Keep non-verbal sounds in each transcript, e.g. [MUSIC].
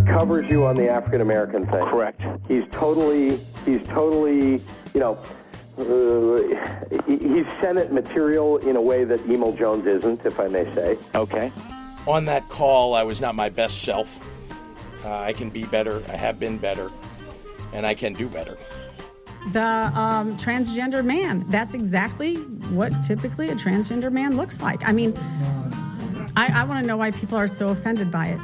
It covers you on the African American thing. Correct. He's totally, he's totally, you know, uh, he's Senate material in a way that Emil Jones isn't, if I may say. Okay. On that call, I was not my best self. Uh, I can be better. I have been better, and I can do better. The um, transgender man. That's exactly what typically a transgender man looks like. I mean, I, I want to know why people are so offended by it.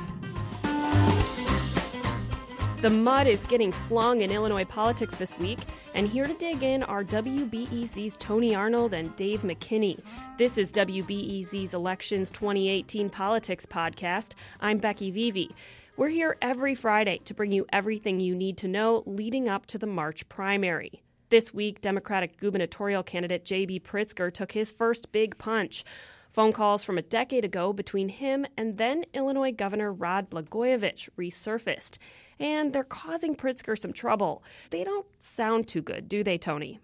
The mud is getting slung in Illinois politics this week, and here to dig in are WBEZ's Tony Arnold and Dave McKinney. This is WBEZ's Elections 2018 Politics podcast. I'm Becky Vevea. We're here every Friday to bring you everything you need to know leading up to the March primary. This week, Democratic gubernatorial candidate J.B. Pritzker took his first big punch. Phone calls from a decade ago between him and then Illinois Governor Rod Blagojevich resurfaced, and they're causing Pritzker some trouble. They don't sound too good, do they, Tony?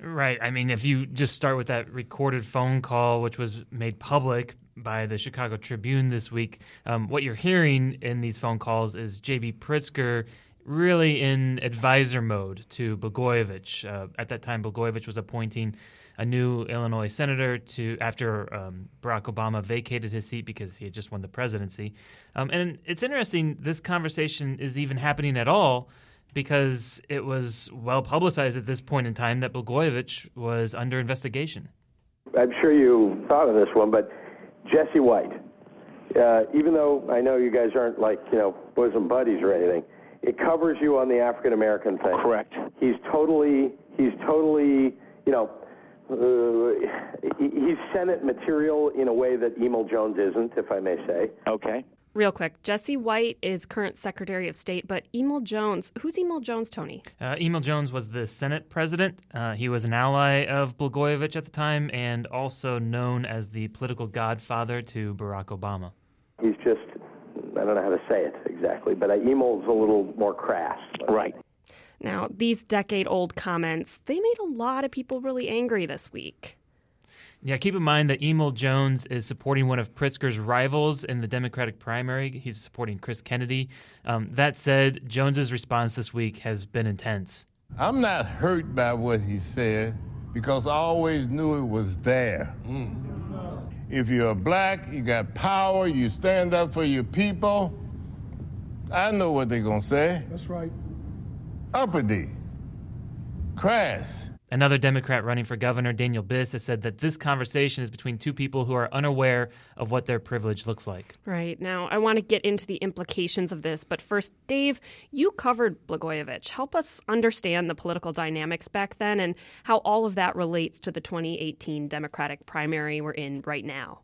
Right. I mean, if you just start with that recorded phone call, which was made public by the Chicago Tribune this week. Um, what you're hearing in these phone calls is J.B. Pritzker really in advisor mode to Blagojevich. Uh, at that time, Blagojevich was appointing a new Illinois senator to after um, Barack Obama vacated his seat because he had just won the presidency. Um, and it's interesting this conversation is even happening at all because it was well publicized at this point in time that Blagojevich was under investigation. I'm sure you thought of this one, but Jesse White, uh, even though I know you guys aren't like, you know, bosom buddies or anything, it covers you on the African American thing. Correct. He's totally, he's totally, you know, he's Senate material in a way that Emil Jones isn't, if I may say. Okay. Real quick, Jesse White is current Secretary of State, but Emil Jones, who's Emil Jones, Tony? Uh, Emil Jones was the Senate president. Uh, he was an ally of Blagojevich at the time and also known as the political godfather to Barack Obama. He's just, I don't know how to say it exactly, but Emil's a little more crass. Right. Now, these decade old comments, they made a lot of people really angry this week. Yeah, keep in mind that Emil Jones is supporting one of Pritzker's rivals in the Democratic primary. He's supporting Chris Kennedy. Um, that said, Jones's response this week has been intense. I'm not hurt by what he said because I always knew it was there. Mm. If you're black, you got power, you stand up for your people. I know what they're going to say. That's right. Uppity, crass. Another Democrat running for governor, Daniel Biss, has said that this conversation is between two people who are unaware of what their privilege looks like. Right. Now, I want to get into the implications of this, but first, Dave, you covered Blagojevich. Help us understand the political dynamics back then and how all of that relates to the 2018 Democratic primary we're in right now.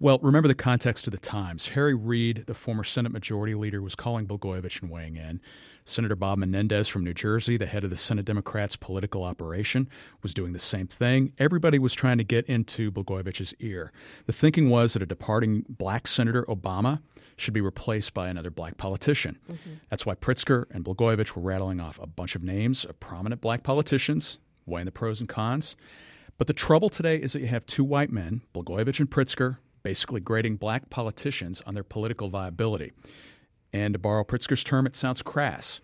Well, remember the context of the times. Harry Reid, the former Senate Majority Leader, was calling Blagojevich and weighing in. Senator Bob Menendez from New Jersey, the head of the Senate Democrats' political operation, was doing the same thing. Everybody was trying to get into Blagojevich's ear. The thinking was that a departing black Senator Obama should be replaced by another black politician. Mm-hmm. That's why Pritzker and Blagojevich were rattling off a bunch of names of prominent black politicians, weighing the pros and cons. But the trouble today is that you have two white men, Blagojevich and Pritzker, basically grading black politicians on their political viability. And to borrow Pritzker's term, it sounds crass.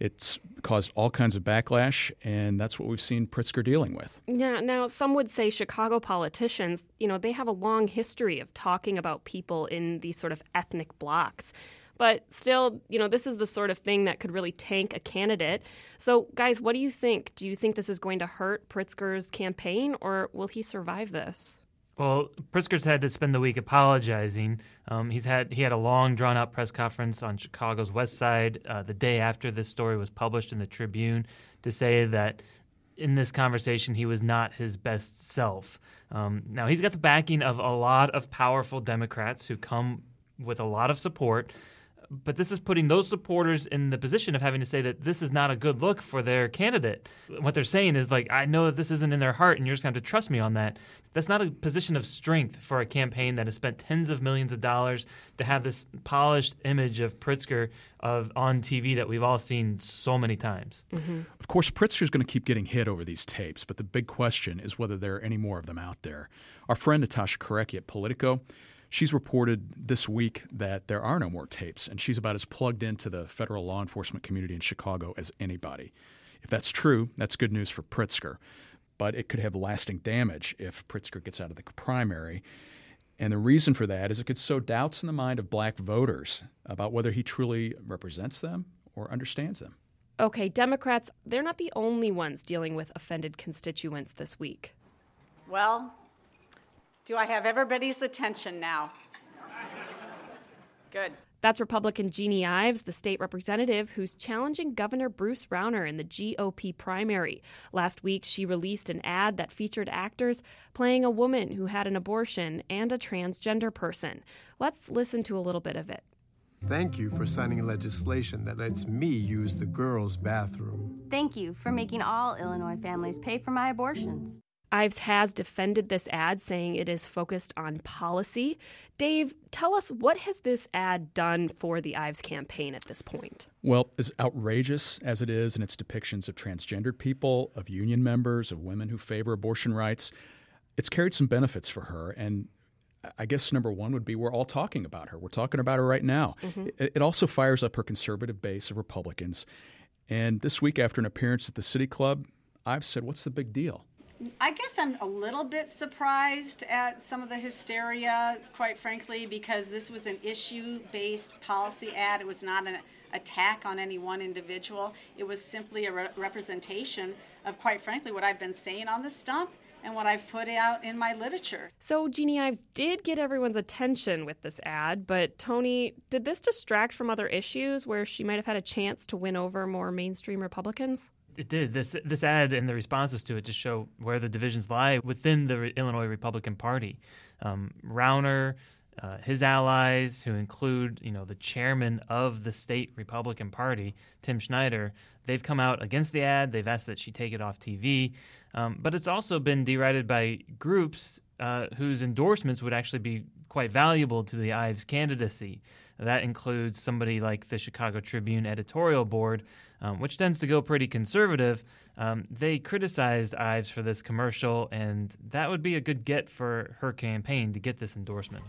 It's caused all kinds of backlash, and that's what we've seen Pritzker dealing with. Yeah, now some would say Chicago politicians, you know, they have a long history of talking about people in these sort of ethnic blocks. But still, you know, this is the sort of thing that could really tank a candidate. So, guys, what do you think? Do you think this is going to hurt Pritzker's campaign, or will he survive this? Well, Pritzker's had to spend the week apologizing. Um, he's had he had a long, drawn out press conference on Chicago's West Side uh, the day after this story was published in the Tribune to say that in this conversation he was not his best self. Um, now he's got the backing of a lot of powerful Democrats who come with a lot of support but this is putting those supporters in the position of having to say that this is not a good look for their candidate. What they're saying is like, I know that this isn't in their heart, and you're just going to have to trust me on that. That's not a position of strength for a campaign that has spent tens of millions of dollars to have this polished image of Pritzker of on TV that we've all seen so many times. Mm-hmm. Of course, Pritzker's going to keep getting hit over these tapes, but the big question is whether there are any more of them out there. Our friend Natasha Korecki at Politico She's reported this week that there are no more tapes, and she's about as plugged into the federal law enforcement community in Chicago as anybody. If that's true, that's good news for Pritzker, but it could have lasting damage if Pritzker gets out of the primary. And the reason for that is it could sow doubts in the mind of black voters about whether he truly represents them or understands them. Okay, Democrats, they're not the only ones dealing with offended constituents this week. Well, do I have everybody's attention now? Good. That's Republican Jeanne Ives, the state representative who's challenging Governor Bruce Rauner in the GOP primary. Last week, she released an ad that featured actors playing a woman who had an abortion and a transgender person. Let's listen to a little bit of it. Thank you for signing legislation that lets me use the girls' bathroom. Thank you for making all Illinois families pay for my abortions. Ives has defended this ad, saying it is focused on policy. Dave, tell us what has this ad done for the Ives campaign at this point? Well, as outrageous as it is in its depictions of transgendered people, of union members, of women who favor abortion rights, it's carried some benefits for her. And I guess number one would be we're all talking about her. We're talking about her right now. Mm-hmm. It, it also fires up her conservative base of Republicans. And this week, after an appearance at the City Club, I've said, What's the big deal? I guess I'm a little bit surprised at some of the hysteria, quite frankly, because this was an issue based policy ad. It was not an attack on any one individual. It was simply a re- representation of, quite frankly, what I've been saying on the stump and what I've put out in my literature. So, Jeanne Ives did get everyone's attention with this ad, but Tony, did this distract from other issues where she might have had a chance to win over more mainstream Republicans? It did. This this ad and the responses to it just show where the divisions lie within the Illinois Republican Party. Um, Rauner, uh, his allies, who include you know the chairman of the state Republican Party, Tim Schneider, they've come out against the ad. They've asked that she take it off TV. Um, but it's also been derided by groups uh, whose endorsements would actually be quite valuable to the Ives candidacy. That includes somebody like the Chicago Tribune editorial board, um, which tends to go pretty conservative. Um, they criticized Ives for this commercial, and that would be a good get for her campaign to get this endorsement.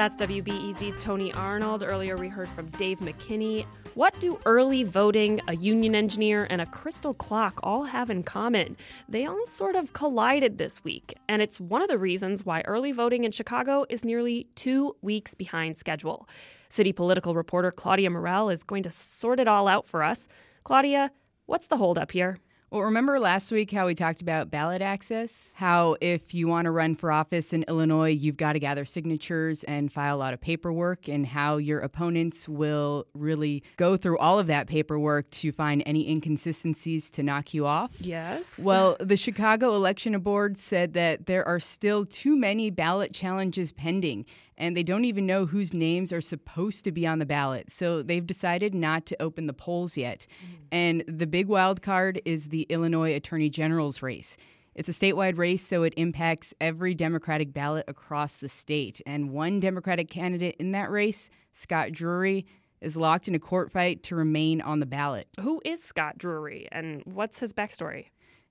That's WBEZ's Tony Arnold. Earlier, we heard from Dave McKinney. What do early voting, a union engineer, and a crystal clock all have in common? They all sort of collided this week, and it's one of the reasons why early voting in Chicago is nearly two weeks behind schedule. City political reporter Claudia Morell is going to sort it all out for us. Claudia, what's the holdup here? Well, remember last week how we talked about ballot access? How if you want to run for office in Illinois, you've got to gather signatures and file a lot of paperwork, and how your opponents will really go through all of that paperwork to find any inconsistencies to knock you off? Yes. Well, the Chicago Election Board said that there are still too many ballot challenges pending and they don't even know whose names are supposed to be on the ballot. So they've decided not to open the polls yet. Mm. And the big wild card is the Illinois Attorney General's race. It's a statewide race, so it impacts every Democratic ballot across the state. And one Democratic candidate in that race, Scott Drury, is locked in a court fight to remain on the ballot. Who is Scott Drury and what's his backstory?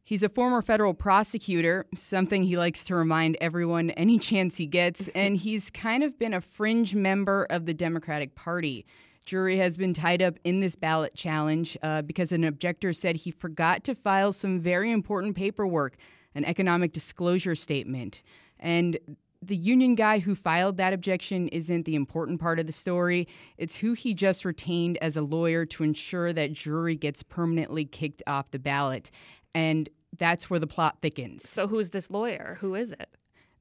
He's a former federal prosecutor, something he likes to remind everyone any [LAUGHS] chance he gets, and he's kind of been a fringe member of the Democratic Party. Drury has been tied up in this ballot challenge uh, because an objector said he forgot to file some very important paperwork, an economic disclosure statement. And the union guy who filed that objection isn't the important part of the story. It's who he just retained as a lawyer to ensure that Drury gets permanently kicked off the ballot. And that's where the plot thickens. So, who's this lawyer? Who is it?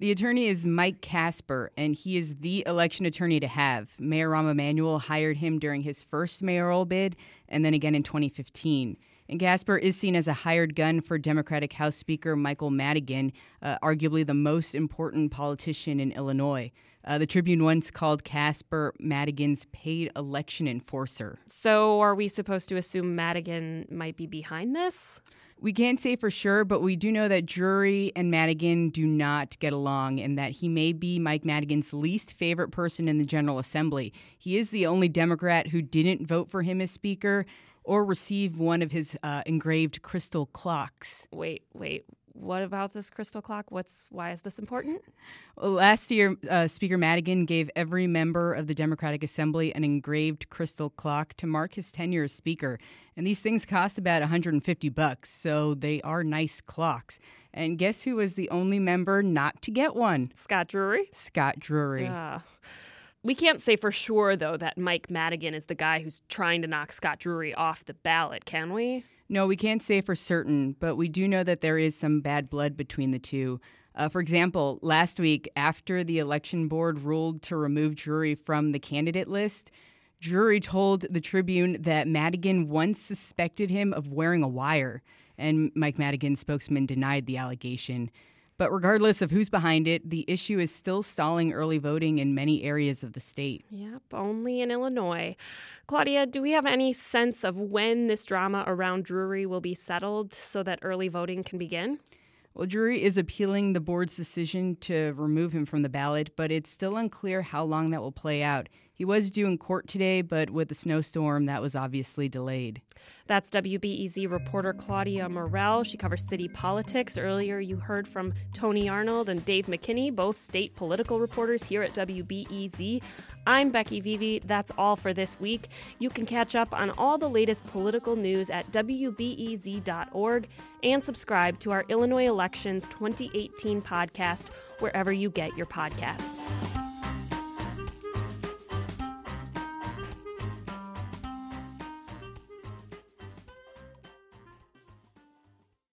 The attorney is Mike Kasper, and he is the election attorney to have. Mayor Rahm Emanuel hired him during his first mayoral bid and then again in 2015. And Kasper is seen as a hired gun for Democratic House Speaker Michael Madigan, uh, arguably the most important politician in Illinois. Uh, the Tribune once called Kasper Madigan's paid election enforcer. So, are we supposed to assume Madigan might be behind this? We can't say for sure, but we do know that Drury and Madigan do not get along and that he may be Mike Madigan's least favorite person in the General Assembly. He is the only Democrat who didn't vote for him as Speaker or receive one of his uh, engraved crystal clocks. Wait, wait. What about this crystal clock? What's why is this important? Well, last year, uh, Speaker Madigan gave every member of the Democratic Assembly an engraved crystal clock to mark his tenure as Speaker. And these things cost about 150 bucks, so they are nice clocks. And guess who was the only member not to get one? Scott Drury. Scott Drury. Yeah. We can't say for sure, though, that Mike Madigan is the guy who's trying to knock Scott Drury off the ballot, can we? No, we can't say for certain, but we do know that there is some bad blood between the two. Uh, for example, last week, after the election board ruled to remove Drury from the candidate list, Drury told the Tribune that Madigan once suspected him of wearing a wire, and Mike Madigan's spokesman denied the allegation. But regardless of who's behind it, the issue is still stalling early voting in many areas of the state. Yep, only in Illinois. Claudia, do we have any sense of when this drama around Drury will be settled so that early voting can begin? Well, Drury is appealing the board's decision to remove him from the ballot, but it's still unclear how long that will play out. He was due in court today, but with the snowstorm, that was obviously delayed. That's WBEZ reporter Claudia Morell. She covers city politics. Earlier, you heard from Tony Arnold and Dave McKinney, both state political reporters here at WBEZ. I'm Becky Vevea. That's all for this week. You can catch up on all the latest political news at WBEZ.org and subscribe to our Illinois Elections 2018 podcast wherever you get your podcasts.